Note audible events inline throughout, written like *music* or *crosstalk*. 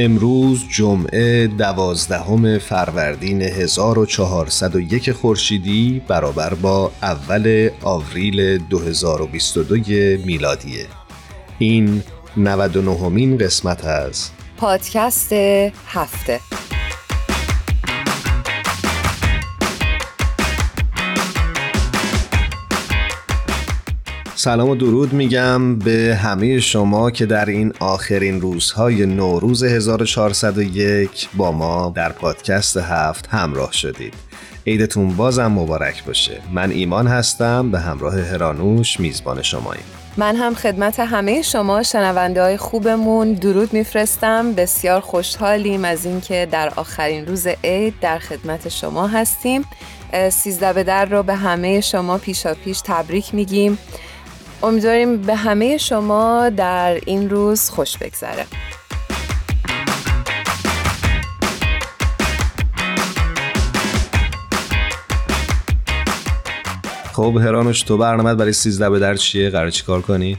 امروز جمعه دوازدهم فروردین 1401 خورشیدی برابر با اول آوریل 2022 میلادیه. این 99 مین قسمت از پادکست هفته. سلام و درود میگم به همه شما که در این آخرین روزهای نوروز 1401 با ما در پادکست هفت همراه شدید. عیدتون بازم مبارک باشه. من ایمان هستم به همراه هرانوش میزبان شماییم. من هم خدمت همه شما شنونده های خوبمون درود میفرستم. بسیار خوشحالیم از اینکه در آخرین روز عید در خدمت شما هستیم. سیزده به در رو به همه شما پیشا پیش تبریک میگیم. امیدواریم به همه شما در این روز خوش بگذره خب هرانوش تو برنامه برای سیزده به در چیه؟ قرار چی کار کنی؟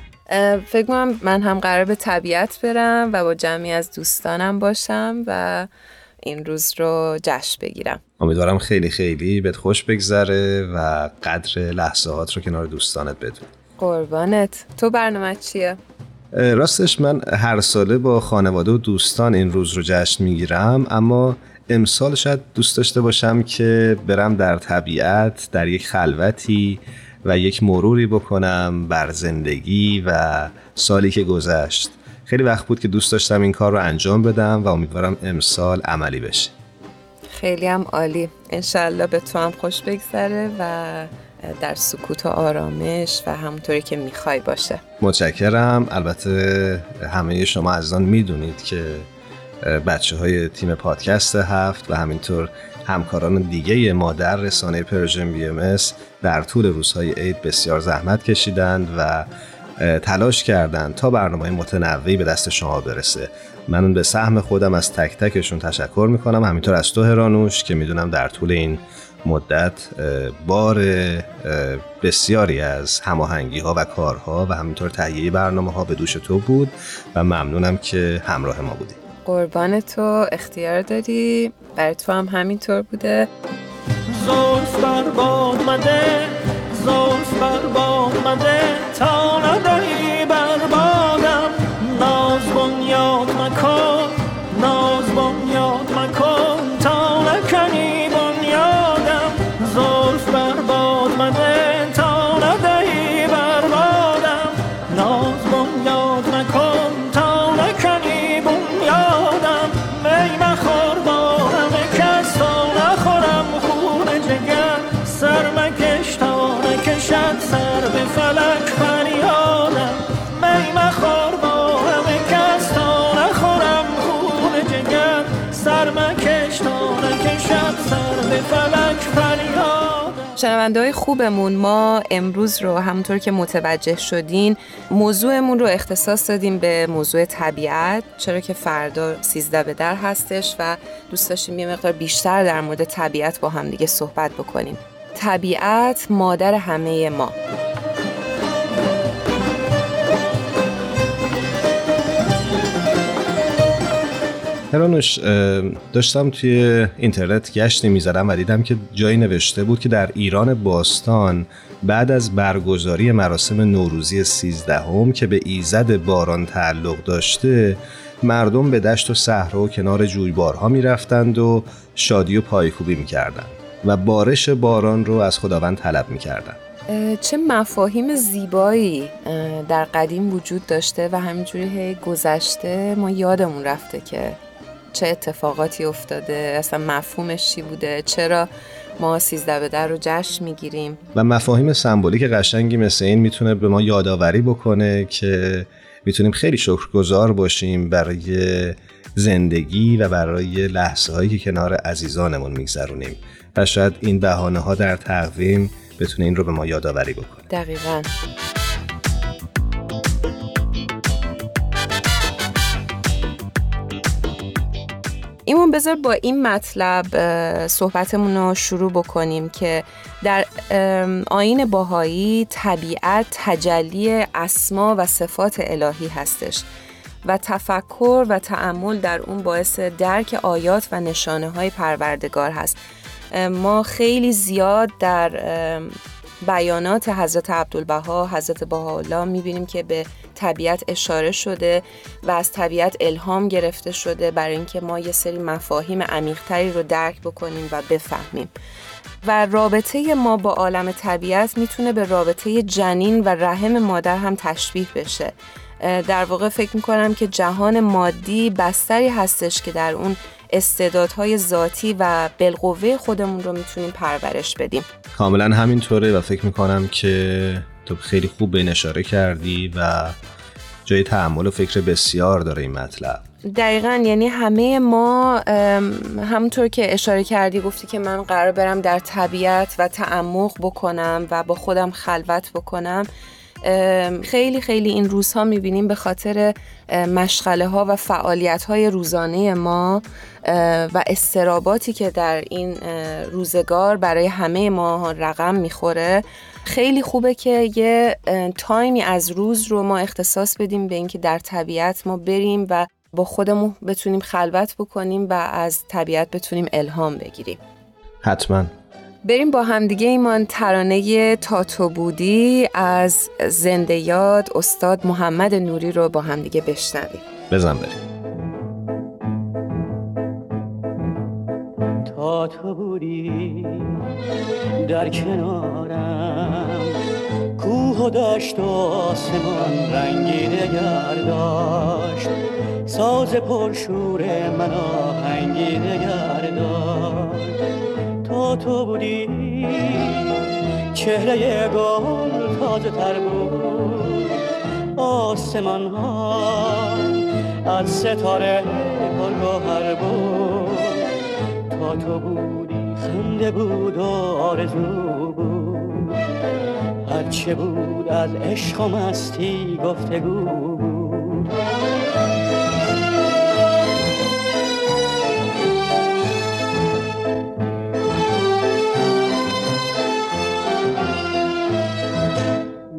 فکر کنم من هم قرار به طبیعت برم و با جمعی از دوستانم باشم و این روز رو جشن بگیرم امیدوارم خیلی خیلی بهت خوش بگذره و قدر لحظات رو کنار دوستانت بدون قربانت. تو برنامه چیه؟ راستش من هر ساله با خانواده و دوستان این روز رو جشن می‌گیرم اما امسال شاید دوست داشته باشم که برم در طبیعت در یک خلوتی و یک مروری بکنم بر زندگی و سالی که گذشت. خیلی وقت بود که دوست داشتم این کار رو انجام بدم و امیدوارم امسال عملی بشه. خیلی هم عالی. انشالله به تو هم خوش بگذره و در سکوت و آرامش و همونطوری که می‌خوای باشه. متشکرم. البته همه شما آن می‌دونید که بچه های تیم پادکست هفت و همینطور همکاران دیگه ما در رسانه Persian BM در طول روزهای عید بسیار زحمت کشیدند و تلاش کردند تا برنامه متنوعی به دست شما برسه. من به سهم خودم از تک تکشون تشکر می‌کنم. همینطور از تو هرانوش که می‌دونم در طول این مدت بار بسیاری از هماهنگی ها و کارها و همینطور تهیه برنامه ها به دوش تو بود و ممنونم که همراه ما بودی. قربان تو اختیار داری. برای تو هم همینطور بوده. زلف بر باد مده زلف بر باد مده تا نداری شنونده های خوبمون ما امروز رو همونطور که متوجه شدین موضوعمون رو اختصاص دادیم به موضوع طبیعت. چرا که فردا سیزده به در هستش و دوست داشتیم یه مقدار بیشتر در مورد طبیعت با هم دیگه صحبت بکنیم. طبیعت مادر همه ما. هرانوش داشتم توی اینترنت گشتی می‌زدم و دیدم که جایی نوشته بود که در ایران باستان بعد از برگزاری مراسم نوروزی سیزدهم که به ایزد باران تعلق داشته مردم به دشت و صحرا و کنار جویبارها می‌رفتند و شادی و پایکوبی می‌کردند و بارش باران رو از خداوند طلب می‌کردند چه مفاهیم زیبایی در قدیم وجود داشته و همینجوری گذشته ما یادمون رفته که چه اتفاقاتی افتاده اصلا مفهومش چی بوده؟ چرا ما سیزده به در رو جشن می‌گیریم؟ و مفاهیم سمبولیک قشنگی مثل این می‌تونه به ما یادآوری بکنه که می‌تونیم خیلی شکرگزار باشیم برای زندگی و برای لحظه هایی که کنار عزیزانمون میگذرونیم. و شاید این بهانه ها در تقویم بتونه این رو به ما یادآوری بکنه. دقیقا. ایمون بذار با این مطلب صحبتمون رو شروع بکنیم که در آین باهایی طبیعت تجلی اسما و صفات الهی هستش و تفکر و تعمل در اون باعث درک آیات و نشانه های پروردگار هست. ما خیلی زیاد در بیانات حضرت عبدالبها حضرت بهاءالله می‌بینیم که به طبیعت اشاره شده و از طبیعت الهام گرفته شده برای اینکه ما یه سری مفاهیم عمیقتری رو درک بکنیم و بفهمیم. و رابطه ما با عالم طبیعت می‌تونه به رابطه جنین و رحم مادر هم تشبیه بشه. در واقع فکر می‌کنم که جهان مادی بستری هستش که در اون استعدادهای ذاتی و بالقوه خودمون رو می‌تونیم پرورش بدیم. کاملا همینطوره و فکر می‌کنم که تو خیلی خوب به اشاره کردی و جای تحمل و فکر بسیار داره این مطلب. دقیقا یعنی همه ما همونطور که اشاره کردی گفتی که من قرار برم در طبیعت و تعمق بکنم و با خودم خلوت بکنم. خیلی خیلی این روزها می‌بینیم به خاطر مشغله ها و فعالیت های روزانه ما. و استراباتی که در این روزگار برای همه ما رقم می‌خوره. خیلی خوبه که یه تایمی از روز رو ما اختصاص بدیم به اینکه در طبیعت ما بریم و با خودمون بتونیم خلوت بکنیم و از طبیعت بتونیم الهام بگیریم. حتما. بریم با همدیگه ایمان. ترانه تاتو بودی از زنده یاد استاد محمد نوری رو با همدیگه بشنویم. بزن بریم. تو بودی در کنارم. کوه و داشت و آسمان رنگی دگر داشت. ساز پرشور من آهنگی دگر داشت. تا تو بودی چهره گل تازه تر بود. آسمان ها از ستاره پرگوهر بود. تا تو بودی خنده بود و آرزو بود. هرچه بود از عشق و مستی گفتگو بود.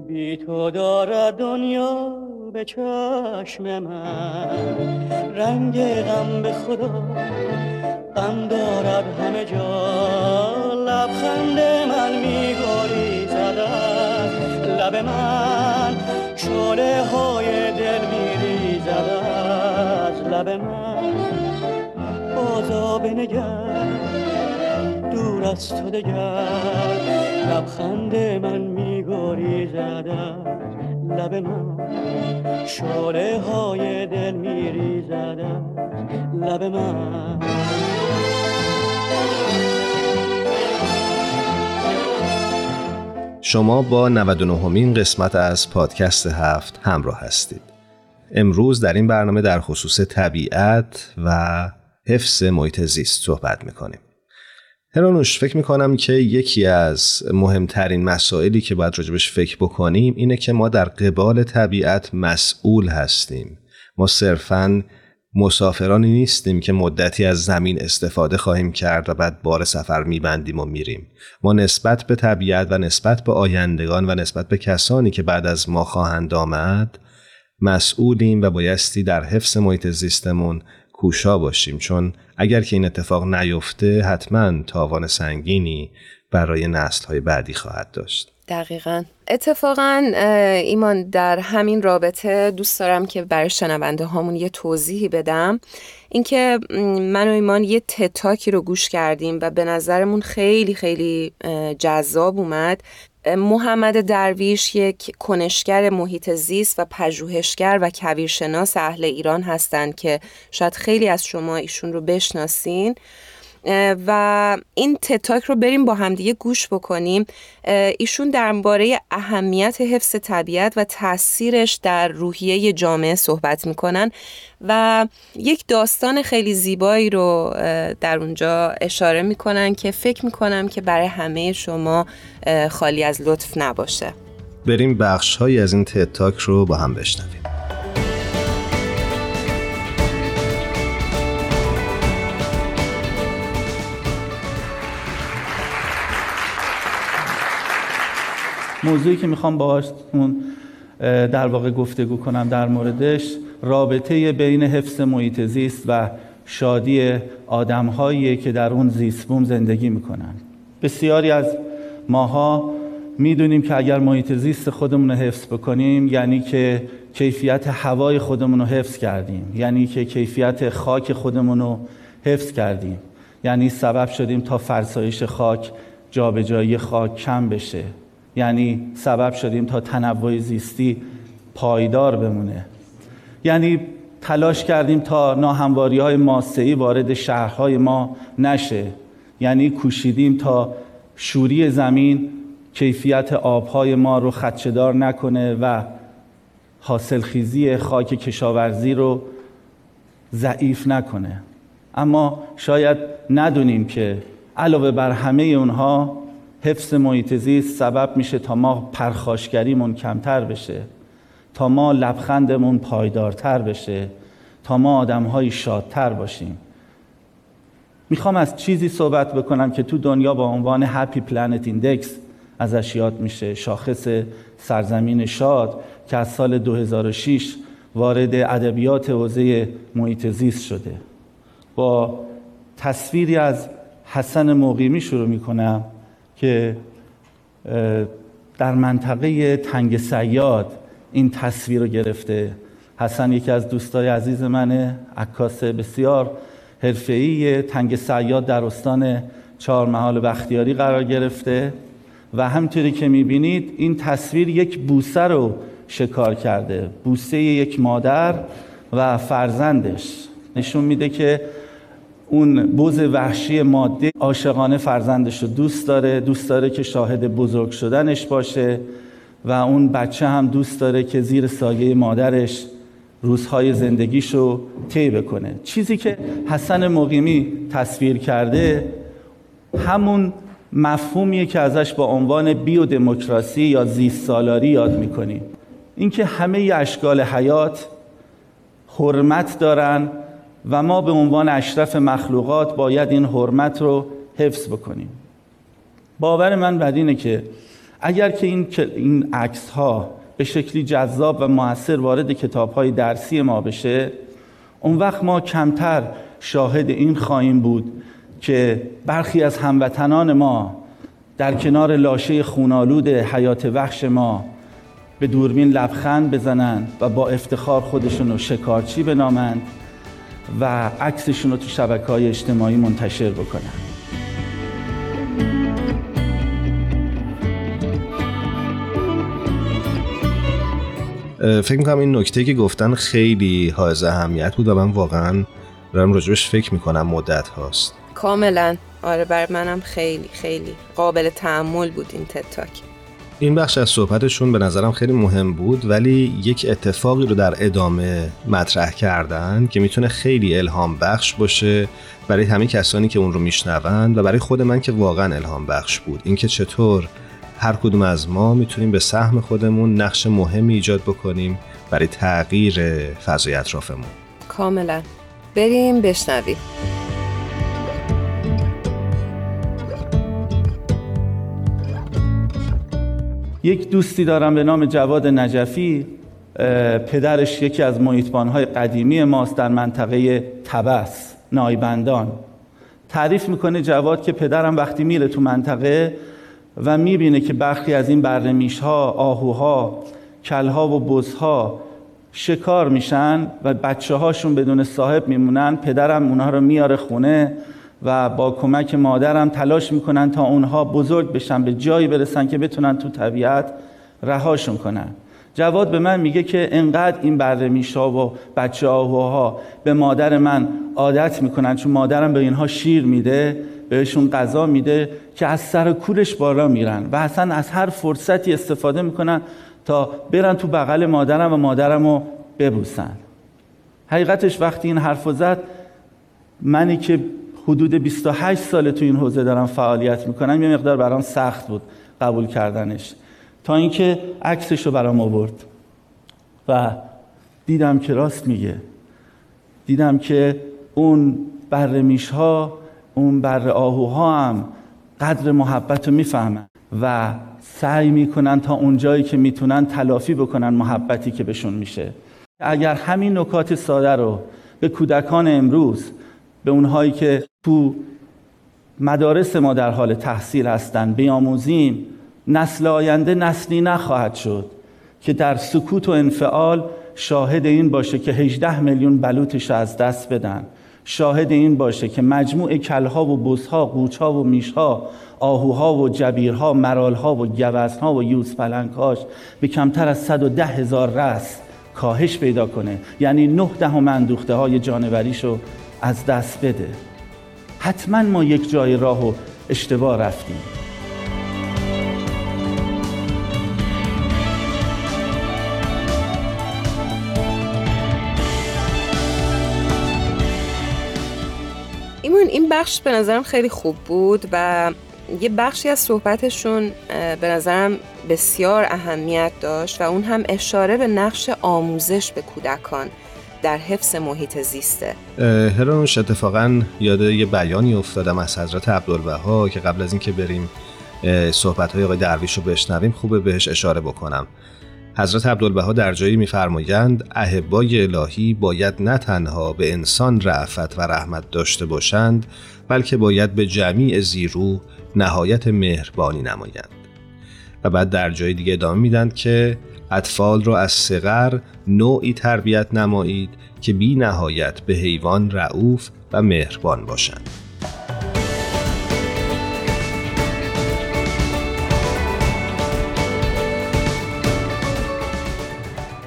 بی تو دارد دنیا به چشم من رنگ غم به خدا غم دارد همه جا. لبخند من میگوری زدن. لب من شعله های دل میری از لب من بازا بنگر دور از تو دگر. لبخند من میگوری زدن. لب من شعله های دل میریزد لب من شما با 99 همین قسمت از پادکست هفت همراه هستید. امروز در این برنامه در خصوص طبیعت و حفظ محیط زیست صحبت می‌کنیم. هرانوش فکر می‌کنم که یکی از مهمترین مسائلی که باید راجبش فکر بکنیم اینه که ما در قبال طبیعت مسئول هستیم. ما صرفاً مسافرانی نیستیم که مدتی از زمین استفاده خواهیم کرد و بعد بار سفر میبندیم و میریم. ما نسبت به طبیعت و نسبت به آیندگان و نسبت به کسانی که بعد از ما خواهند آمد مسئولیم و بایستی در حفظ محیط زیستمون کوشا باشیم چون اگر که این اتفاق نیفته حتما تاوان سنگینی برای نسل های بعدی خواهد داشت. دقیقا. اتفاقا ایمان در همین رابطه دوست دارم که برای شنونده هامون یه توضیحی بدم. اینکه من و ایمان یه تتاکی رو گوش کردیم و به نظرمون خیلی خیلی جذاب اومد. محمد درویش یک کنشگر محیط زیست و پژوهشگر و کویرشناس اهل ایران هستند که شاید خیلی از شما ایشون رو بشناسین. و این تتاک رو بریم با همدیگه گوش بکنیم. ایشون درباره اهمیت حفظ طبیعت و تاثیرش در روحیه جامعه صحبت می‌کنن و یک داستان خیلی زیبایی رو در اونجا اشاره می‌کنن که فکر می‌کنم که برای همه شما خالی از لطف نباشه. بریم بخش هایی از این تتاک رو با هم بشنویم. موضوعی که می‌خوام باهاشون در واقع گفتگو کنم در موردش رابطه بین حفظ محیط زیست و شادی آدمهایی که در اون زیست بوم زندگی می‌کنن. بسیاری از ماها می‌دونیم که اگر محیط زیست خودمون رو حفظ بکنیم یعنی که کیفیت هوای خودمون رو حفظ کردیم یعنی که کیفیت خاک خودمون رو حفظ کردیم. یعنی سبب شدیم تا فرسایش خاک جابجایی خاک کم بشه. یعنی سبب شدیم تا تنوع زیستی پایدار بمونه. یعنی تلاش کردیم تا ناهمواری های ماسهی وارد شهرهای ما نشه. یعنی کوشیدیم تا شوری زمین کیفیت آبهای ما رو خدشدار نکنه و حاصلخیزی خاک کشاورزی رو ضعیف نکنه. اما شاید ندونیم که علاوه بر همه اونها حفظ محیط زیست سبب میشه تا ما پرخاشگریمون کمتر بشه تا ما لبخندمون پایدارتر بشه تا ما آدمهایی شادتر باشیم. می‌خوام از چیزی صحبت بکنم که تو دنیا با عنوان Happy Planet Index ازش یاد میشه. شاخص سرزمین شاد که از سال 2006 وارد ادبیات حوزه محیط زیست شده. با تصویری از حسن مقیمی شروع می‌کنم. که در منطقه تنگ صیاد این تصویر رو گرفته. حسن یکی از دوستای عزیز منه عکاس بسیار حرفه‌ای تنگ سیاد در استان چهار محال بختیاری قرار گرفته. و همطوری که می‌بینید این تصویر یک بوسه رو شکار کرده. بوسه یک مادر و فرزندش. نشون میده که اون بوز وحشی ماده عاشقانه فرزندش رو دوست داره دوست داره که شاهد بزرگ شدنش باشه و اون بچه هم دوست داره که زیر سایه مادرش روزهای زندگیش رو طی بکنه. چیزی که حسن مقیمی تصویر کرده همون مفهومیه که ازش با عنوان بیو دموکراسی یا زیست سالاری یاد می‌کنیم اینکه همه اشکال حیات حرمت دارن و ما به عنوان اشرف مخلوقات باید این حرمت رو حفظ بکنیم. باور من بر اینه که اگر که این, این عکس ها به شکلی جذاب و موثر وارد کتاب های درسی ما بشه اون وقت ما کمتر شاهد این خواهیم بود که برخی از هموطنان ما در کنار لاشه خونالود حیات وحش ما به دوربین لبخند بزنند و با افتخار خودشون رو شکارچی بنامند. و عکسشون رو تو شبکه های اجتماعی منتشر بکنن. فکر می‌کنم این نکته که گفتن خیلی حائز اهمیت بود و من واقعا دارم راجبش فکر می‌کنم مدت هاست. کاملا. آره بر منم خیلی خیلی قابل تحمل بود این تتاک این بخش از صحبتشون به نظرم خیلی مهم بود ولی یک اتفاقی رو در ادامه مطرح کردن که می‌تونه خیلی الهام بخش باشه برای همه کسانی که اون رو میشنوند و برای خود من که واقعا الهام بخش بود. اینکه چطور هر کدوم از ما می‌تونیم به سهم خودمون نقش مهمی ایجاد بکنیم برای تغییر فضای اطرافمون. کاملا. بریم بشنویم. یک دوستی دارم به نام جواد نجفی پدرش یکی از محیطبانهای قدیمی ماست در منطقه تبس نایبندان. تعریف می‌کنه جواد که پدرم وقتی میره تو منطقه و می‌بینه که برخی از این برنمیش ها آهوها کلها و بزها شکار میشن و بچه هاشون بدون صاحب میمونن پدرم اونها رو میاره خونه و با کمک مادرم تلاش می‌کنن تا اونها بزرگ بشن به جایی برسن که بتونن تو طبیعت رهاشون کنن. جواد به من میگه که انقدر این بره میشا و بچه آهوها به مادر من عادت می‌کنن چون مادرم به اینها شیر میده بهشون غذا میده که از سر کورش بالا میرن و اصلا از هر فرصتی استفاده می‌کنن تا برن تو بغل مادرم و مادرم رو ببوسن. حقیقتش وقتی این حرف زد منی که حدود 28 سال تو این حوزه دارم فعالیت می‌کنم. یه مقدار برام سخت بود قبول کردنش. تا اینکه عکسش رو برام آورد و دیدم که راست میگه. دیدم که اون برمیش ها اون بر آهوها هم قدر محبت رو می‌فهمن و سعی می‌کنن تا اونجایی که می‌تونن تلافی بکنن محبتی که بهشون میشه. اگر همین نکات ساده رو به کودکان امروز به اونهایی که تو مدارس ما در حال تحصیل هستند. بیاموزیم. نسل آینده نسلی نخواهد شد که در سکوت و انفعال شاهد این باشه که 18 میلیون بلوطش از دست بدن. شاهد این باشه که مجموع کلها و بزها قوچها و میشها آهوها و جبیرها مرالها و گوزنها و یوز پلنگهاش به کمتر از 110 هزار رس کاهش پیدا کنه. یعنی نه دهم اندوخته های جانوریشو از دست بده. حتما ما یک جای راه و اشتباه رفتیم. ایمون این بخش به نظرم خیلی خوب بود و یه بخشی از صحبتشون به نظرم بسیار اهمیت داشت و اون هم اشاره به نقش آموزش به کودکان. در حفظ محیط زیسته. هرانوش اتفاقا یاد یه بیانی افتادم از حضرت عبدالبها که قبل از اینکه بریم صحبت های آقای درویش رو بشنویم خوبه بهش اشاره بکنم. حضرت عبدالبها در جایی میفرمایند اهبای الهی باید نه تنها به انسان رعفت و رحمت داشته باشند بلکه باید به جمیع زیرو نهایت مهربانی نمایند. و بعد در جای دیگه ادامه میدن که اطفال را از صغر نوعی تربیت نمایید که بی نهایت به حیوان رعوف و مهربان باشند.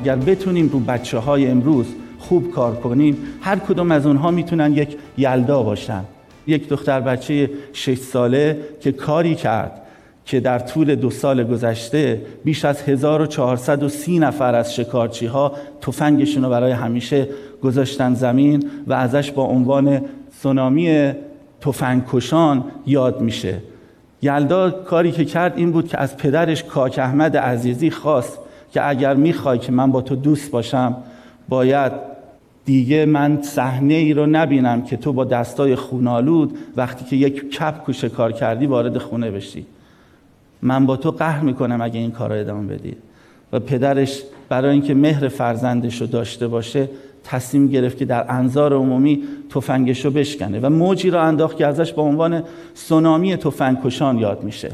اگر بتونیم رو بچه های امروز خوب کار کنیم هر کدوم از اونها می‌تونن یک یلدا باشن یک دختر بچه 6 ساله که کاری کرد که در طول دو سال گذشته بیش از 1430 نفر از شکارچی ها تفنگشون رو برای همیشه گذاشتن زمین و ازش با عنوان سونامی تفنگکشان یاد میشه. یلدا کاری که کرد این بود که از پدرش کاک احمد عزیزی خواست که اگر می‌خوای که من با تو دوست باشم باید دیگه من صحنه ای رو نبینم که تو با دستای خونالود وقتی که یک کپ کوشه کار کردی وارد خونه بشی. من با تو قهر می‌کنم اگه این کار رو ادامه بدی. و پدرش برای اینکه مهر فرزندش رو داشته باشه تصمیم گرفت که در انظار عمومی تفنگش رو بشکنه و موجی را انداخت که ازش به عنوان سونامی تفنگکشان یاد میشه.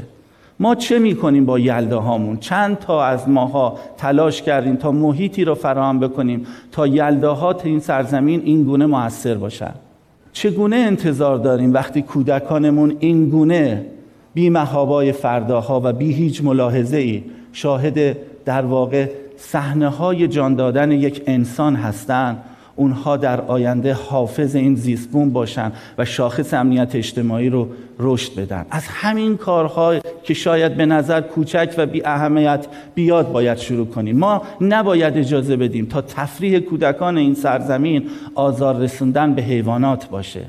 ما چه می‌کنیم با یلداهامون چند تا از ماها تلاش کردیم تا محیطی رو فراهم بکنیم تا یلداهات این سرزمین این گونه موثر باشن چگونه انتظار داریم وقتی کودکانمون این گونه بی محابای فرداها و بی هیچ ملاحظه ای شاهد در واقع صحنه های جان دادن یک انسان هستند. اونها در آینده حافظ این زیستبون باشن و شاخص امنیت اجتماعی رو رشد بدن. از همین کارها که شاید به نظر کوچک و بی اهمیت بیاد باید شروع کنیم. ما نباید اجازه بدیم تا تفریح کودکان این سرزمین آزار رسوندن به حیوانات باشه.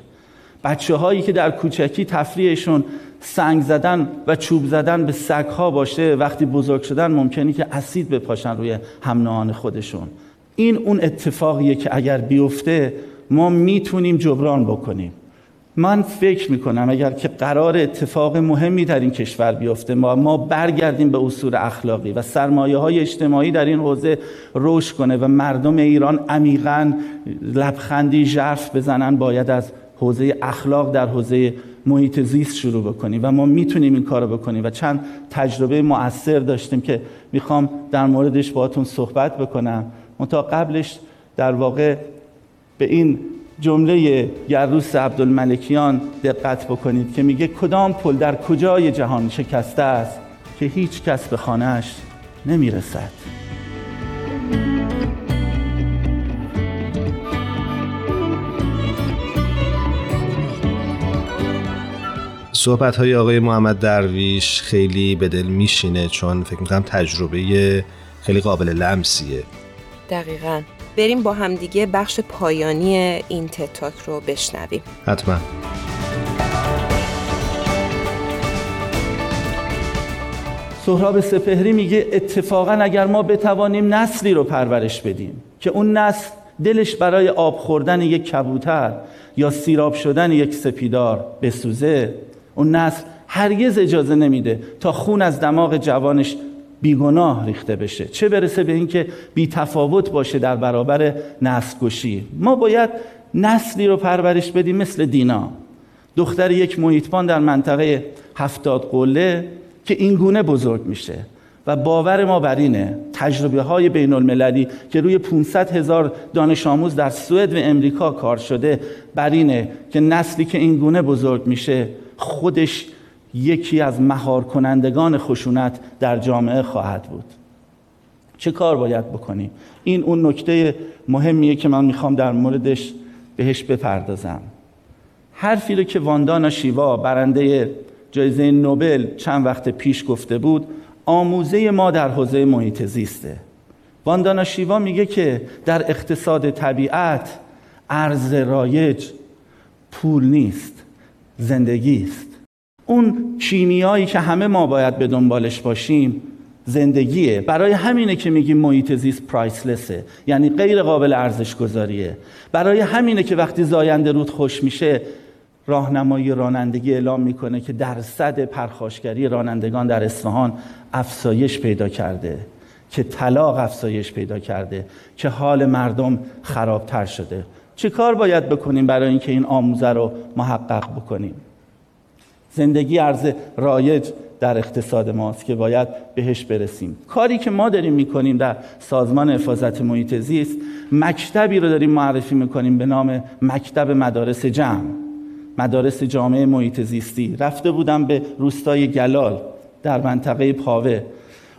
بچه هایی که در کوچکی تفریحشون سنگ زدن و چوب زدن به سگ ها باشه وقتی بزرگ شدن ممکنی که اسید بپاشن روی هم خودشون. این اون اتفاقیه که اگر بیفته ما می‌تونیم جبران بکنیم. من فکر می‌کنم اگر که قرار اتفاق مهمی در این کشور بیفته ما ما برگردیم به اصول اخلاقی و سرمایه های اجتماعی در این حوزه رشد کنه و مردم ایران عمیقا لبخندی ژرف بزنن باید از حوزه اخلاق در حوزه محیط زیست شروع بکنیم و ما می‌تونیم این کارو بکنیم و چند تجربه مؤثر داشتیم که می‌خوام در موردش باهاتون صحبت بکنم. تا قبلش در واقع به این جمله گروس عبدالملکیان دقت بکنید که میگه کدام پل در کجای جهان شکسته است که هیچ کس به خانهش نمی‌رسد. صحبت های آقای محمد درویش خیلی به دل میشینه چون فکر می‌کنم تجربه خیلی قابل لمسیه. دقیقا. بریم با همدیگه بخش پایانی این تتاک رو بشنویم. حتما. سهراب سپهری میگه اتفاقا اگر ما بتوانیم نسلی رو پرورش بدیم که اون نسل دلش برای آب خوردن یک کبوتر یا سیراب شدن یک سپیدار بسوزه اون نسل هرگز اجازه نمیده تا خون از دماغ جوانش بیگناه ریخته بشه. چه برسه به اینکه بی تفاوت باشه در برابر نسل گشی. ما باید نسلی رو پرورش بدیم مثل دینا. دختر یک محیطبان در منطقه هفتاد قله که این گونه بزرگ میشه و باور ما بر اینه تجربه های بین المللی که روی 500 هزار دانش آموز در سوئد و امریکا کار شده بر اینه که نسلی که این گونه بزرگ میشه خودش یکی از مهار کنندگان خشونت در جامعه خواهد بود. چه کار باید بکنیم؟ این اون نکته مهمیه که من می‌خوام در موردش بهش بپردازم. حرفی رو که واندانا شیوا برنده جایزه نوبل چند وقت پیش گفته بود آموزه ما در حوزه محیط زیسته. واندانا شیوا میگه که در اقتصاد طبیعت ارز رایج پول نیست. زندگی است اون کیمیایی که همه ما باید به دنبالش باشیم زندگیه. برای همینه که میگیم محیط زیست پرایسلسه یعنی غیر قابل ارزش گذاریه برای همینه که وقتی زاینده رود خوش میشه راهنمایی رانندگی اعلام می‌کنه که درصد پرخاشگری رانندگان در اصفهان افزایش پیدا کرده که طلاق افزایش پیدا کرده که حال مردم خرابتر شده. چه کار باید بکنیم برای اینکه این آموزه رو محقق بکنیم؟ زندگی ارز رایج در اقتصاد ماست که باید بهش برسیم. کاری که ما داریم می‌کنیم در سازمان حفاظت محیط زیست مکتبی رو داریم معرفی می‌کنیم به نام مکتب مدارس جمع. مدارس جامعه محیط زیستی. رفته بودم به روستای گلال در منطقه پاوه.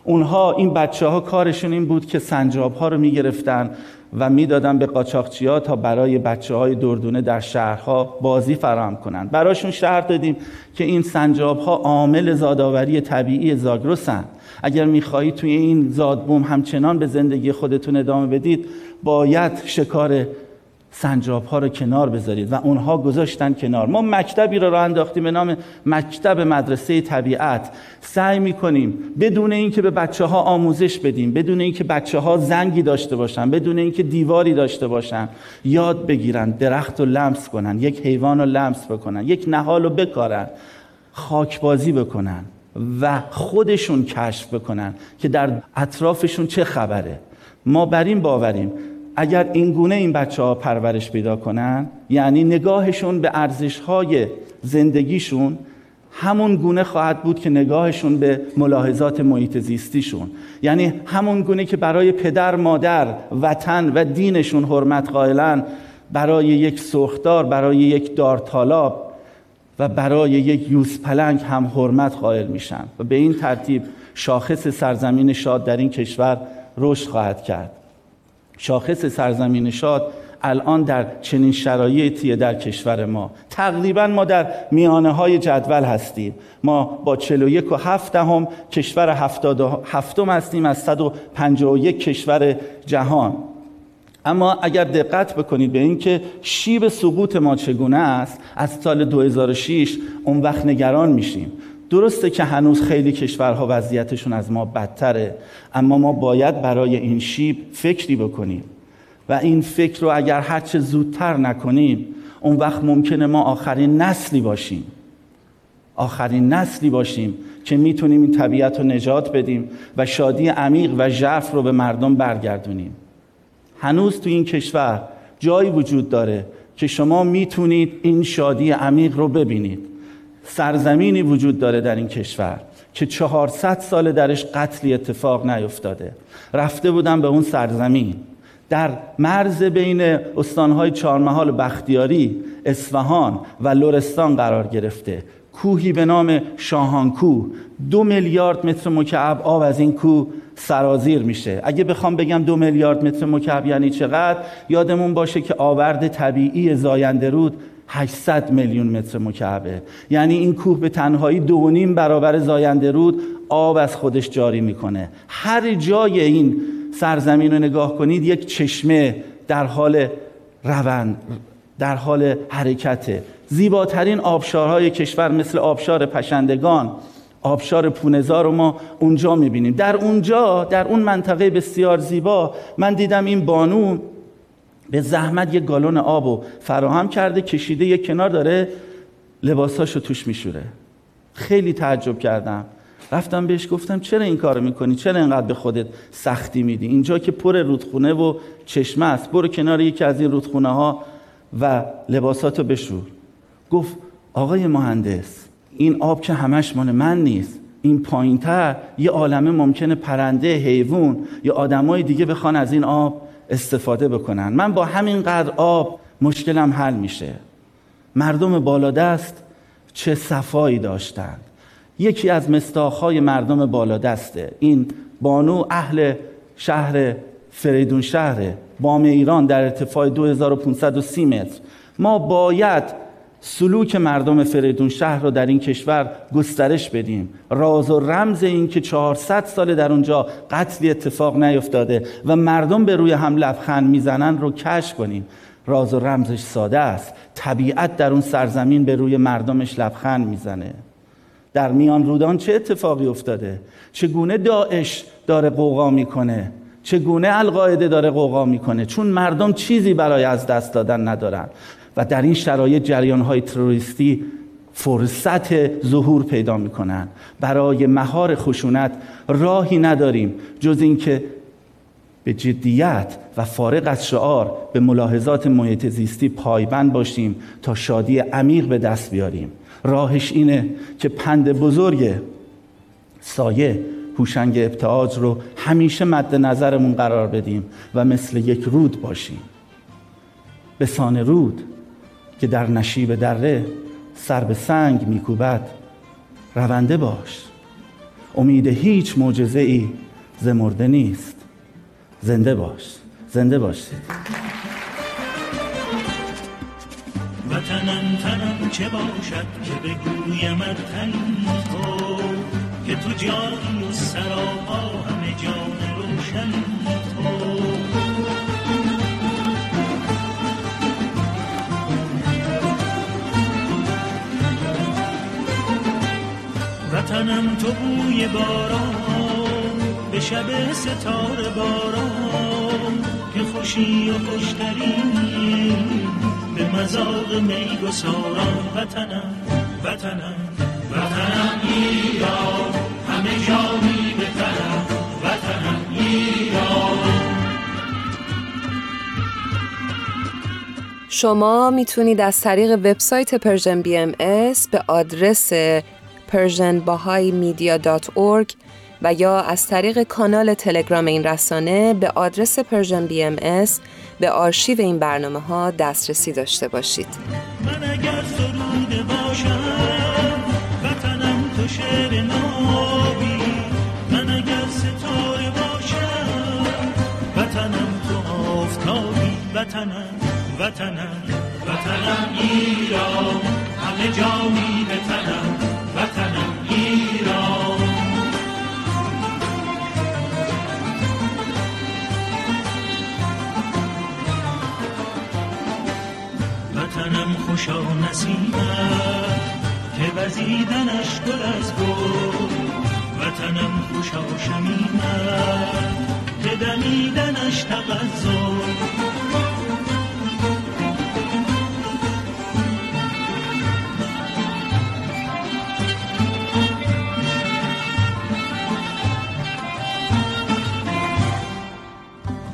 اونها این بچه ها کارشون این بود که سنجاب ها رو می‌گرفتن. و می‌دادن به قاچاقچی ها تا برای بچه های دردونه در شهرها بازی فراهم کنند. براشون شهر دادیم که این سنجاب ها عامل زادآوری طبیعی زاگرسن اگر می‌خواهید توی این زادبوم همچنان به زندگی خودتون ادامه بدید باید شکار سنجاب ها رو کنار بذارید و اونها گذاشتن کنار. ما مکتبی رو راه انداختیم به نام مکتب مدرسه طبیعت. سعی می‌کنیم بدون اینکه به بچه ها آموزش بدیم بدون اینکه بچه ها زنگی داشته باشن بدون اینکه دیواری داشته باشن یاد بگیرن درخت رو لمس کنن یک حیوان رو لمس بکنن یک نهال رو بکارن خاکبازی بکنن و خودشون کشف بکنن که در اطرافشون چه خبره. ما بر این باوریم اگر این گونه این بچه ها پرورش پیدا کنن یعنی نگاهشون به ارزش های زندگیشون همون گونه خواهد بود که نگاهشون به ملاحظات محیط زیستیشون. یعنی همون گونه که برای پدر مادر وطن و دینشون حرمت قائلن برای یک سرخدار برای یک دارتالاب و برای یک یوزپلنگ هم حرمت قائل میشن. و به این ترتیب شاخص سرزمین شاد در این کشور رشد خواهد کرد. شاخص سرزمین شاد الان در چنین شرایطی در کشور ما. تقریبا ما در میانه های جدول هستیم. ما با 41 و 7 هم کشور 77 هستیم از 151 کشور جهان. اما اگر دقت بکنید به اینکه شیب سقوط ما چگونه است از سال 2006 اون وقت نگران میشیم. درسته که هنوز خیلی کشورها وضعیتشون از ما بدتره اما ما باید برای این شیب فکری بکنیم و این فکر رو اگر هرچه زودتر نکنیم اون وقت ممکنه ما آخرین نسلی باشیم. آخرین نسلی باشیم که می‌تونیم این طبیعت رو نجات بدیم و شادی عمیق و ژرف رو به مردم برگردونیم. هنوز تو این کشور جایی وجود داره که شما می‌تونید این شادی عمیق رو ببینید. سرزمینی وجود داره در این کشور که 400 سال درش قتلی اتفاق نیفتاده. رفته بودم به اون سرزمین. در مرز بین استانهای چهارمحال و بختیاری اصفهان و لرستان قرار گرفته. کوهی به نام شاهانکو. دو میلیارد متر مکعب آب از این کوه سرازیر میشه. اگه بخوام بگم دو میلیارد متر مکعب یعنی چقدر یادمون باشه که آورد طبیعی زاینده رود 800 میلیون متر مکعبه. یعنی این کوه به تنهایی دو نیم برابر زاینده رود آب از خودش جاری می‌کنه. هر جای این سرزمین رو نگاه کنید یک چشمه در حال روند در حال حرکته. زیباترین آبشارهای کشور مثل آبشار پشندگان آبشار پونزار رو ما اونجا می‌بینیم. در اونجا در اون منطقه بسیار زیبا من دیدم این بانو به زحمت یه گالون آب فراهم کرده کشیده یه کنار داره لباساشو توش میشوره. خیلی تعجب کردم. رفتم بهش گفتم چرا این کارو می‌کنی؟ چرا اینقدر به خودت سختی میدی؟ اینجا که پر رودخونه و چشمه است. برو کنار یکی از این رودخونه ها و لباساتو بشور. گفت آقای مهندس این آب که همش مال من نیست. این پایینتر یه عالمه ممکنه پرنده حیوان یا آدمای دیگه بخوان از این آب استفاده بکنن. من با همین قدر آب مشکلم حل میشه. مردم بالادست چه صفایی داشتند یکی از مستاخهای مردم بالادسته. این بانو اهل شهر فریدون شهر بام ایران در ارتفاع 2530 متر. ما باید سلوک مردم فریدون شهر رو در این کشور گسترش بدیم. راز و رمز این که 400 سال در اونجا قتلی اتفاق نیفتاده و مردم به روی هم لبخند می‌زنن رو کشف کنیم. راز و رمزش ساده است. طبیعت در اون سرزمین به روی مردمش لبخند می‌زنه. در میان رودان چه اتفاقی افتاده؟ چگونه داعش داره قوقا می‌کنه؟ چگونه القاعده داره قوقا می‌کنه؟ چون مردم چیزی برای از دست دادن ندارن. و در این شرایط جریان های تروریستی فرصت ظهور پیدا می‌کنن. برای مهار خشونت راهی نداریم جز اینکه به جدیت و فارغ از شعار به ملاحظات محیط زیستی پایبند باشیم تا شادی عمیق به دست بیاریم. راهش اینه که پند بزرگ سایه هوشنگ ابتعاج رو همیشه مد نظرمون قرار بدیم و مثل یک رود باشیم. به سان رود که در نشیب دره سر به سنگ میکوبد رونده باش. امید هیچ معجزه ای زمرده نیست. زنده باش زنده باشید. وطنم تنم چه باشد که بگویم تن تو که تو جانی و سراپا همه جان روشن وطنم تو بوی باران به شب ستاره باران که خوشی و خوشتری به مذاق می گساران وطنم وطنم وطنم ایران همه جان و تنم وطنم ایران. شما می‌تونید از طریق وبسایت Persian BMS به آدرس persianbahaimedia.org و یا از طریق کانال تلگرام این رسانه به آدرس Persian BMS به آرشیو این برنامه ها دسترسی داشته باشید. من اگر سروده باشم وطنم تو شعر نابی. من اگر ستاره باشم وطنم تو آفتابی. وطنم وطنم وطنم ایران. همه جان و تنم خوشا نسیمت که وزیدنش گل از گل وطنم خوشا شمیمت که دمیدنش تغذر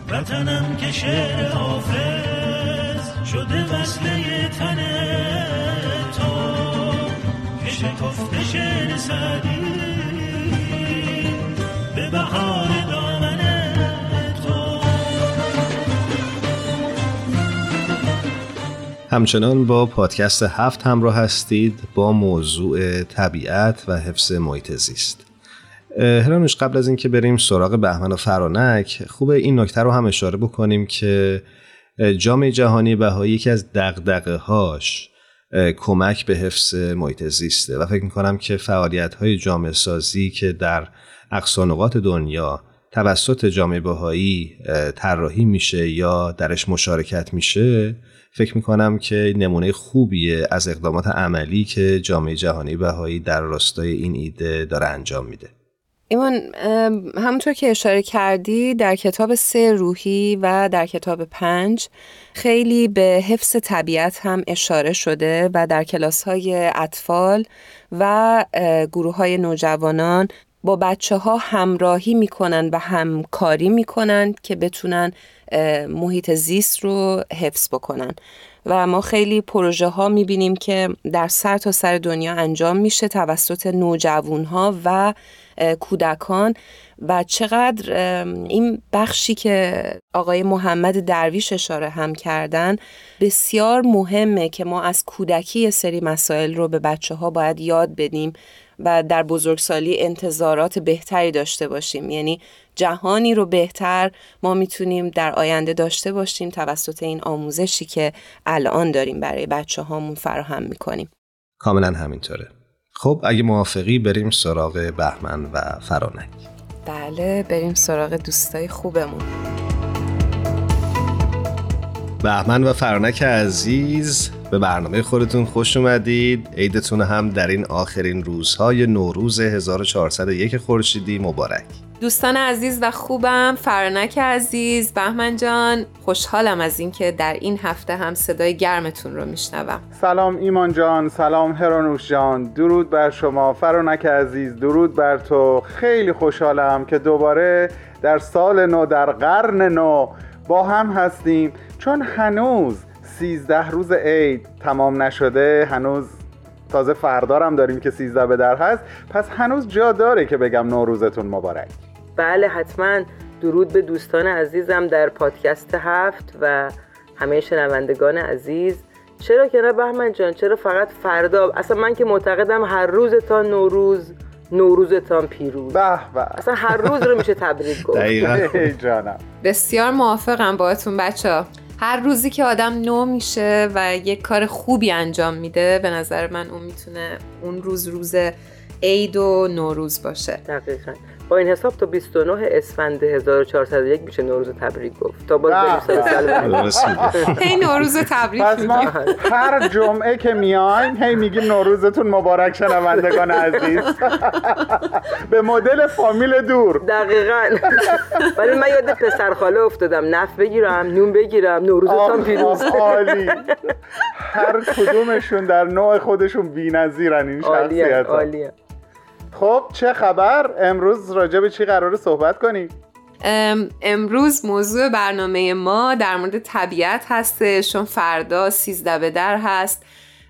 وطنم که شعر حافظ شده وصله تن تو که شکفته شعر سعدی. به بهار دامن تو. همچنان با پادکست هفت همراه هستید با موضوع طبیعت و حفظ محیط زیست. هرانوش قبل از اینکه بریم سراغ بهمن و فرانک خوبه این نکته رو هم اشاره بکنیم که جامعه جهانی بهایی یکی از دقدقه هاش کمک به حفظ محیط زیسته. و فکر می‌کنم که فعالیت های جامعه سازی که در اقصانقات دنیا توسط جامعه بهایی طراحی میشه یا درش مشارکت میشه فکر می‌کنم که نمونه خوبیه از اقدامات عملی که جامعه جهانی بهایی در راستای این ایده داره انجام میده. ایمان همونطور که اشاره کردی در کتاب سه روحی و در کتاب پنج خیلی به حفظ طبیعت هم اشاره شده و در کلاس های اطفال و گروه های نوجوانان با بچه ها همراهی می‌کنن و همکاری می‌کنن که بتونن محیط زیست رو حفظ بکنن. و ما خیلی پروژه ها می‌بینیم که در سر تا سر دنیا انجام میشه توسط نوجوان ها و کودکان. و چقدر این بخشی که آقای محمد درویش اشاره هم کردن بسیار مهمه که ما از کودکی سری مسائل رو به بچه ها باید یاد بدیم. و در بزرگسالی انتظارات بهتری داشته باشیم. یعنی جهانی رو بهتر ما می‌تونیم در آینده داشته باشیم توسط این آموزشی که الان داریم برای بچه هامون فراهم می‌کنیم. کاملا همینطوره. خب اگه موافقی بریم سراغ بهمن و فرانک. بله بریم سراغ دوستای خوبمون. بهمن و فرانک عزیز به برنامه خودتون خوش اومدید. عیدتون هم در این آخرین روزهای نوروز 1401 خورشیدی مبارک. دوستان عزیز و خوبم فرانک عزیز بهمن جان خوشحالم از اینکه در این هفته هم صدای گرمتون رو میشنوم. سلام ایمان جان سلام هرانوش جان. درود بر شما. فرانک عزیز درود بر تو. خیلی خوشحالم که دوباره در سال نو در قرن نو با هم هستیم. چون هنوز سیزده روز عید تمام نشده هنوز تازه فردارم داریم که سیزده به در هست. پس هنوز جا داره که بگم نوروزتون مبارک. بله حتما درود به دوستان عزیزم در پادکست هفت و همه شنوندگان عزیز. چرا که نه بهمن جان؟ چرا فقط فردا؟ اصلا من که معتقدم هر روز تا نوروز نوروزتان پیروز. به به. اصلا هر روز رو میشه تبریک گفت. دقیقا. *laughs* جانم. بسیار موافقم باهاتون بچه ها هر روزی که آدم نو میشه و یک کار خوبی انجام میده به نظر من اون می‌تونه اون روز روز عید و نوروز باشه. دقیقا. با این حساب تا 29 اسفند 1401 میشه نوروز تبریک گفت. تا باز بریم سال *laughs* هی نوروز تبریک پس ما هر جمعه که میایم هی میگیم نوروزتون مبارک شنوندگان عزیز. *laughs* به مدل فامیل دور. دقیقا. ولی من یاد پسر خاله افتادم. نف بگیرم نون بگیرم نوروزتون پیروز. عالی. هر کدومشون در نوع خودشون بی‌نظیرن این شخصیت عالیه. خب چه خبر؟ امروز راجع به چی قرار صحبت کنیم امروز موضوع برنامه ما در مورد طبیعت هستش چون فردا سیزده به در هست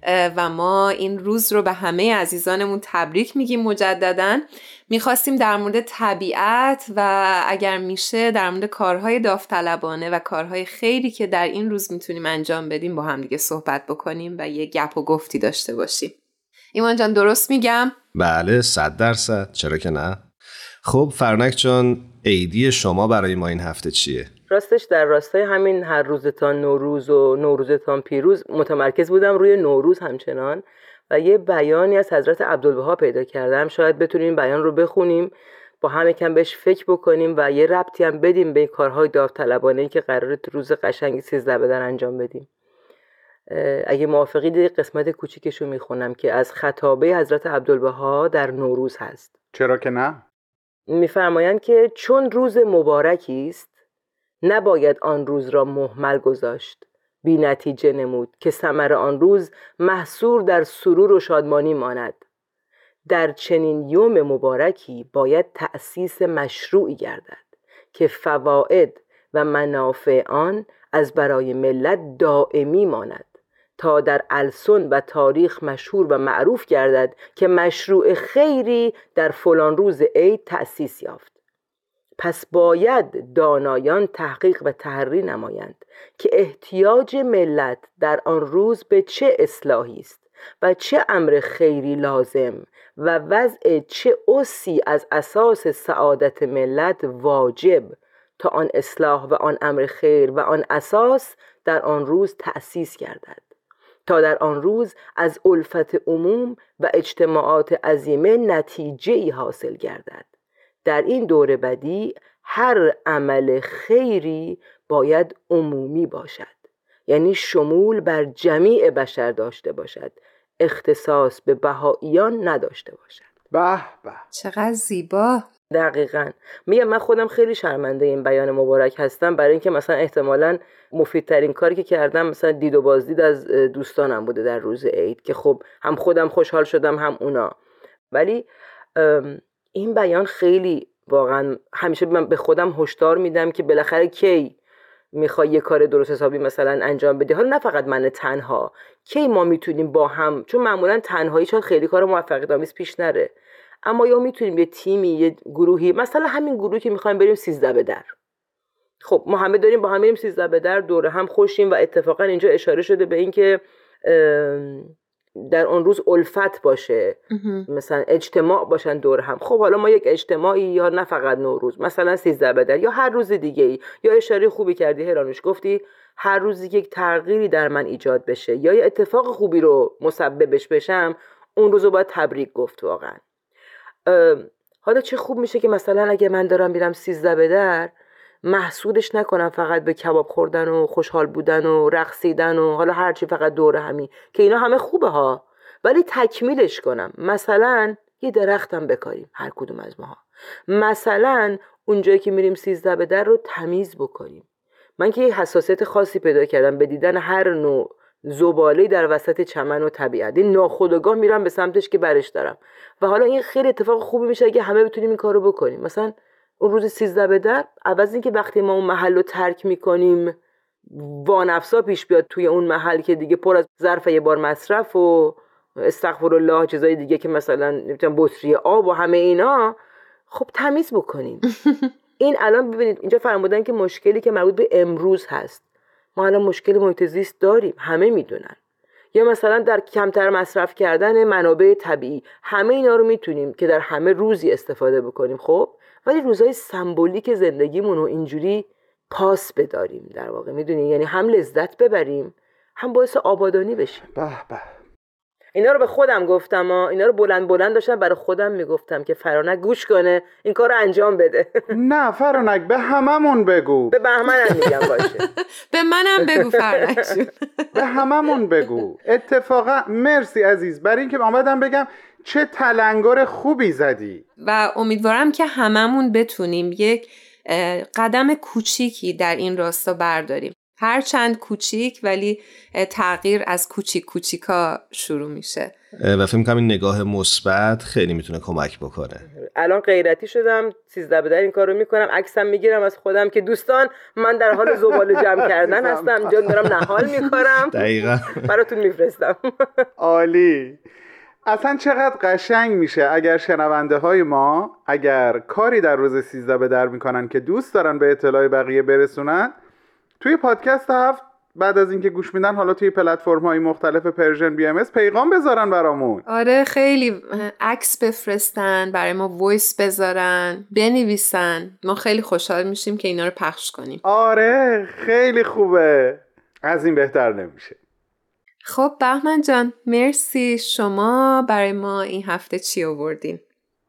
و ما این روز رو به همه عزیزانمون تبریک میگیم مجددا. می‌خواستیم در مورد طبیعت و اگر میشه در مورد کارهای داوطلبانه و کارهای خیلی که در این روز می‌تونیم انجام بدیم با هم دیگه صحبت بکنیم و یه گپ و گفتی داشته باشیم. ایمان جان درست میگم؟ بله صد درصد. چرا که نه؟ خب فرنک جان عیدی شما برای ما این هفته چیه؟ راستش در راستای همین هر روزتان نوروز و نوروزتان پیروز متمرکز بودم روی نوروز همچنان و یه بیانی از حضرت عبدالبها پیدا کردم. شاید بتونیم بیان رو بخونیم با هم یکم بهش فکر بکنیم و یه ربطی هم بدیم به کارهای داوطلبانه که قرار تو روز قشنگ سیزده بدن انجام بدیم. اگه موافقی قسمت کوچیکشو می‌خونم که از خطابه حضرت عبدالبها در نوروز هست. چرا که نه؟ میفرمایند که چون روز مبارکی است نباید آن روز را محمل گذاشت. بی نتیجه نمود که ثمر آن روز محصور در سرور و شادمانی ماند. در چنین یوم مبارکی باید تأسیس مشروعی گردد که فواید و منافع آن از برای ملت دائمی ماند. تا در السن و تاریخ مشهور و معروف گردد که مشروع خیری در فلان روز عید تأسیس یافت. پس باید دانایان تحقیق و تحری نمایند که احتیاج ملت در آن روز به چه اصلاحی است و چه امر خیری لازم و وضع چه اسی از اساس سعادت ملت واجب تا آن اصلاح و آن امر خیر و آن اساس در آن روز تأسیس گردد. تا در آن روز از الفت عموم و اجتماعات عظیمه نتیجه ای حاصل گردد. در این دوره بدی هر عمل خیری باید عمومی باشد. یعنی شمول بر جمیع بشر داشته باشد. اختصاص به بهاییان نداشته باشد. به به. چقدر زیبا. دقیقا. میگم من خودم خیلی شرمنده این بیان مبارک هستم برای اینکه مثلا احتمالا مفیدترین کاری که کردم مثلا دید و بازدید از دوستانم بوده در روز عید که خب هم خودم خوشحال شدم هم اونا. ولی این بیان خیلی واقعا همیشه من به خودم هشدار میدم که بالاخره کی می‌خوای یه کار درست حسابی مثلا انجام بدی. حالا نه فقط من تنها. کی ما می‌تونیم با هم؟ چون معمولا تنهایی شاید خیلی کار موفقیت آمیز پیش نره. اما یا می‌تونیم یه تیمی یه گروهی مثلا همین گروهی که می‌خوایم بریم سیزده به در. خب ما همه داریم با هم بریم سیزده به در دوره هم خوشیم و اتفاقا اینجا اشاره شده به اینکه در آن روز الفت باشه. مثلا اجتماع باشن دور هم. خب حالا ما یک اجتماعی یا نه فقط نوروز مثلا سیزده بدر یا هر روز دیگه ای یا اشاره خوبی کردی هرانوش گفتی هر روز یک تغییری در من ایجاد بشه یا یه اتفاق خوبی رو مسببش بشم اون روز رو باید تبریک گفت واقعا. حالا چه خوب میشه که مثلا اگه من دارم میرم سیزده بدر محسودش نکنم فقط به کباب خوردن و خوشحال بودن و رقصیدن و حالا هرچی فقط دور همین که اینا همه خوبه ها. ولی تکمیلش کنم. مثلا یه درختم بکاریم هر کدوم از ماها. مثلا اونجایی که میریم سیزده به در رو تمیز بکنیم. من که یه حساسیت خاصی پیدا کردم. به دیدن هر نوع زباله در وسط چمن و طبیعت. این ناخودآگاه میرم به سمتش که برش دارم. و حالا این خیلی اتفاق خوبی میشه اگه همه بتونیم این کارو بکنیم. مثلا اون روز سیزده به در عوض اینکه وقتی ما اون محل رو ترک می‌کنیم وانفسا پیش بیاد توی اون محل که دیگه پر از ظرف یه بار مصرف و استغفر الله چیزای دیگه که مثلا نمی‌تونم بطری آب و همه اینا خب تمیز بکنیم. *laughs* این الان ببینید اینجا فرمودن که مشکلی که مربوط به امروز هست. ما الان مشکل محیط زیست داریم همه می‌دونن. یا مثلا در کمتر مصرف کردن منابع طبیعی همه اینا رو می‌تونیم که در همه روزی استفاده بکنیم خب؟ ولی روزای سمبولیک زندگیمون رو اینجوری پاس بداریم در واقع می‌دونی؟ یعنی هم لذت ببریم هم باعث آبادانی بشیم. به به. اینا رو به خودم گفتم ها. اینا رو بلند بلند داشتم برای خودم می‌گفتم که فرانک گوش کنه این کار رو انجام بده. نه فرانک به هممون بگو. *laughs* به بهمنم میگم باشه. *laughs* به منم بگو فرانک *laughs* به هممون بگو. اتفاقا مرسی عزیز. برای اینکه آمدم بگم چه تلنگر خوبی زدی. و امیدوارم که هممون بتونیم یک قدم کوچیکی در این راستا برداریم. هر چند کوچیک ولی تغییر از کوچیک کوچیکا شروع میشه. و فکر کنم این نگاه مثبت خیلی می‌تونه کمک بکنه. الان غیرتی شدم سیزده به در این کارو می‌کنم عکسم می‌گیرم از خودم که دوستان من در حال زباله جمع کردن *laughs* هستم جا دارم نهال می‌کنم دقیقا. براتون میفرستم. *laughs* عالی. اصلا چقدر قشنگ میشه اگر شنونده های ما اگر کاری در روز سیزده به در می‌کنن که دوست دارن به اطلاع بقیه برسونن توی پادکست هفت بعد از اینکه گوش میدن حالا توی پلتفرم های مختلف Persian BM پیغام بذارن برامون. آره خیلی عکس بفرستن برای ما voice بذارن بنویسن. ما خیلی خوشحال میشیم که اینا رو پخش کنیم. آره خیلی خوبه. از این بهتر نمیشه. خب بهمن جان مرسی. شما برای ما این هفته چی آوردین؟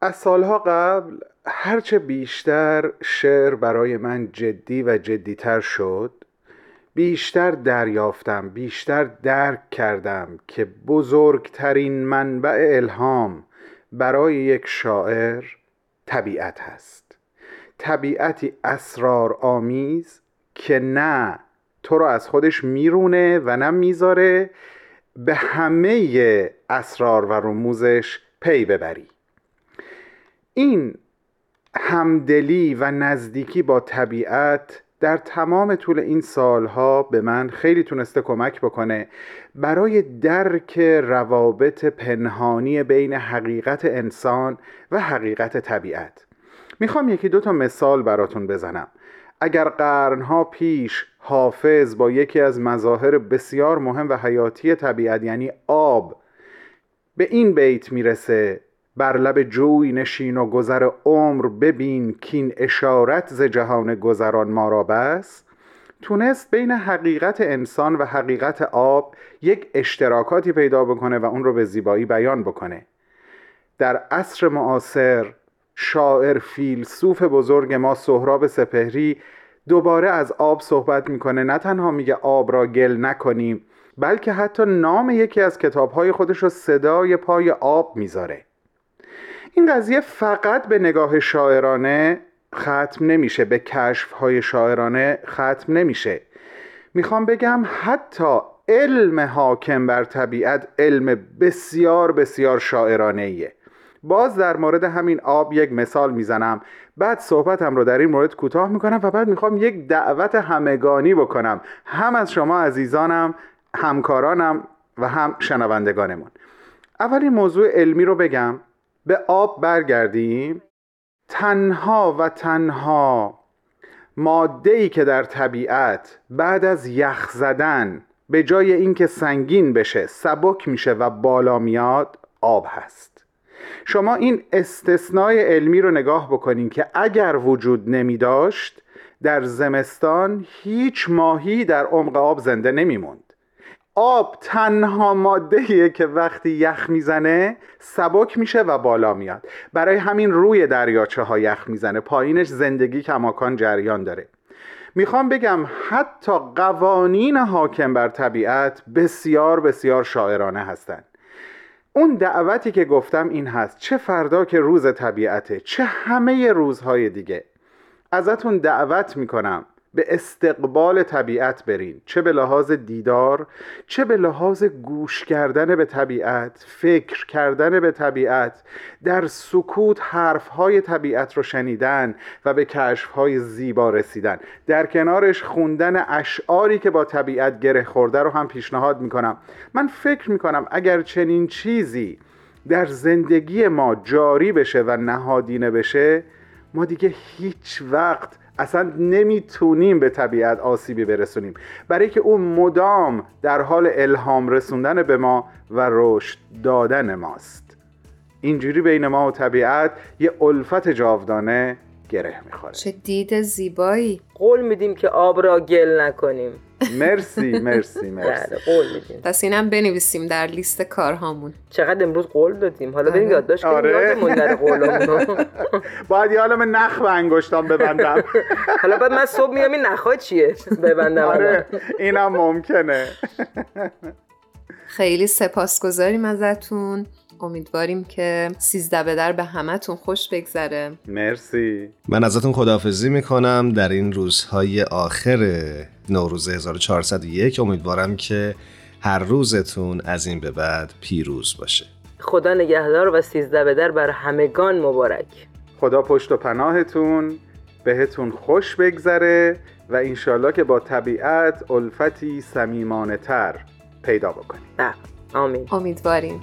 از سالها قبل هرچه بیشتر شعر برای من جدی و جدیتر شد بیشتر دریافتم بیشتر درک کردم که بزرگترین منبع الهام برای یک شاعر طبیعت هست. طبیعتی اسرار آمیز که نه تو رو از خودش میرونه و نه می‌ذاره به همه اسرار و رموزش پی ببری. این همدلی و نزدیکی با طبیعت در تمام طول این سالها به من خیلی تونسته کمک بکنه. برای درک روابط پنهانی بین حقیقت انسان و حقیقت طبیعت. می‌خوام یکی دو تا مثال براتون بزنم. اگر قرنها پیش حافظ با یکی از مظاهر بسیار مهم و حیاتی طبیعت یعنی آب به این بیت می‌رسه بر لب جوی نشین و گذر عمر ببین کین اشارت ز جهان گذران ما را بس. تونست بین حقیقت انسان و حقیقت آب یک اشتراکاتی پیدا بکنه و اون رو به زیبایی بیان بکنه. در عصر معاصر شاعر فیلسوف بزرگ ما سهراب سپهری دوباره از آب صحبت می‌کنه. نه تنها میگه آب را گل نکنیم بلکه حتی نام یکی از کتابهای خودش رو صدای پای آب می‌ذاره. این قضیه فقط به نگاه شاعرانه ختم نمیشه به کشف های شاعرانه ختم نمیشه. می‌خوام بگم حتی علم حاکم بر طبیعت علم بسیار بسیار شاعرانه ایه باز در مورد همین آب یک مثال می‌زنم. بعد صحبتم رو در این مورد کوتاه می‌کنم و بعد می‌خوام یک دعوت همگانی بکنم. هم از شما عزیزانم همکارانم و هم شنوندگانمون. اولین موضوع علمی رو بگم. به آب برگردیم. تنها و تنها ماده ای که در طبیعت بعد از یخ زدن به جای اینکه سنگین بشه سبک میشه و بالا میاد آب هست. شما این استثنای علمی رو نگاه بکنین که اگر وجود نمی داشت در زمستان هیچ ماهی در عمق آب زنده نمیموند. آب تنها ماده که وقتی یخ می‌زنه سبک میشه و بالا میاد. برای همین روی دریاچه ها یخ می‌زنه پایینش زندگی کماکان جریان داره. می‌خوام بگم حتی قوانین حاکم بر طبیعت بسیار بسیار شاعرانه هستند. اون دعوتی که گفتم این هست چه فردا که روز طبیعته چه همه روزهای دیگه. ازتون دعوت می‌کنم به استقبال طبیعت برین. چه به لحاظ دیدار چه به لحاظ گوش کردن به طبیعت فکر کردن به طبیعت در سکوت حرفهای طبیعت رو شنیدن و به کشفهای زیبا رسیدن. در کنارش خوندن اشعاری که با طبیعت گره خورده رو هم پیشنهاد می‌کنم. من فکر می‌کنم اگر چنین چیزی در زندگی ما جاری بشه و نهادینه بشه ما دیگه هیچ وقت اصلا نمی‌تونیم به طبیعت آسیبی برسونیم. برای که اون مدام در حال الهام رسوندن به ما و رشد دادن ماست. اینجوری بین ما و طبیعت یه الفت جاودانه گره می‌خوره. چه دید زیبایی. قول میدیم که آب را گل نکنیم. مرسی مرسی مرسی. بله، قول میدیم. پس اینم بنویسیم در لیست کارهامون. چقدر امروز قول دادیم. حالا بریم آره. یادداشت کنیم آره. یادمون در قولمون. *laughs* باید یه عالم نخ به انگشتام ببندم. *laughs* حالا بعد من صبح میام این نخواه چیه؟ ببندم آره اینم ممکنه. *laughs* خیلی سپاسگزاریم ازتون. امیدواریم که سیزده به در به همتون خوش بگذره. مرسی. من ازتون خداحافظی می‌کنم. در این روزهای آخر نوروز 1401 امیدوارم که هر روزتون از این به بعد پیروز باشه. خدا نگهدار و سیزده به در بر همگان مبارک. خدا پشت و پناهتون بهتون خوش بگذره و انشالله که با طبیعت الفتی سمیمانه تر پیدا بکنید بله. آمین. امیدواریم.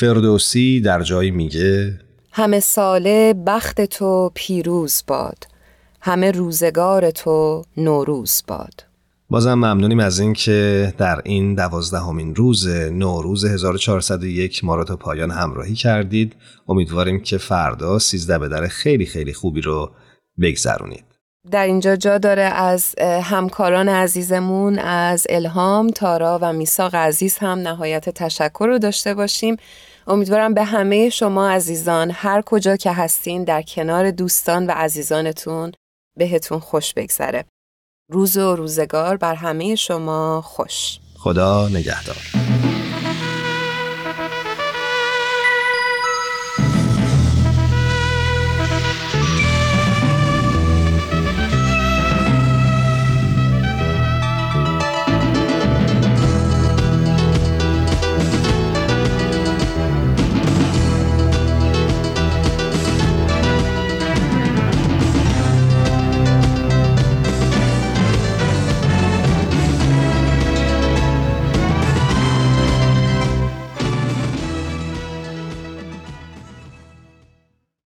فردوسی در جایی میگه؟ همه ساله بخت تو پیروز باد همه روزگار تو نوروز باد. بازم ممنونیم از اینکه در این دوازدهمین روز نوروز 1401 ما را تا پایان همراهی کردید. امیدواریم که فردا سیزده به در خیلی خیلی خوبی رو بگذرونید. در اینجا جا داره از همکاران عزیزمون از الهام، تارا و میساق عزیز هم نهایت تشکر رو داشته باشیم. امیدوارم به همه شما عزیزان هر کجا که هستین در کنار دوستان و عزیزانتون بهتون خوش بگذره. روز و روزگار بر همه شما خوش. خدا نگهدار.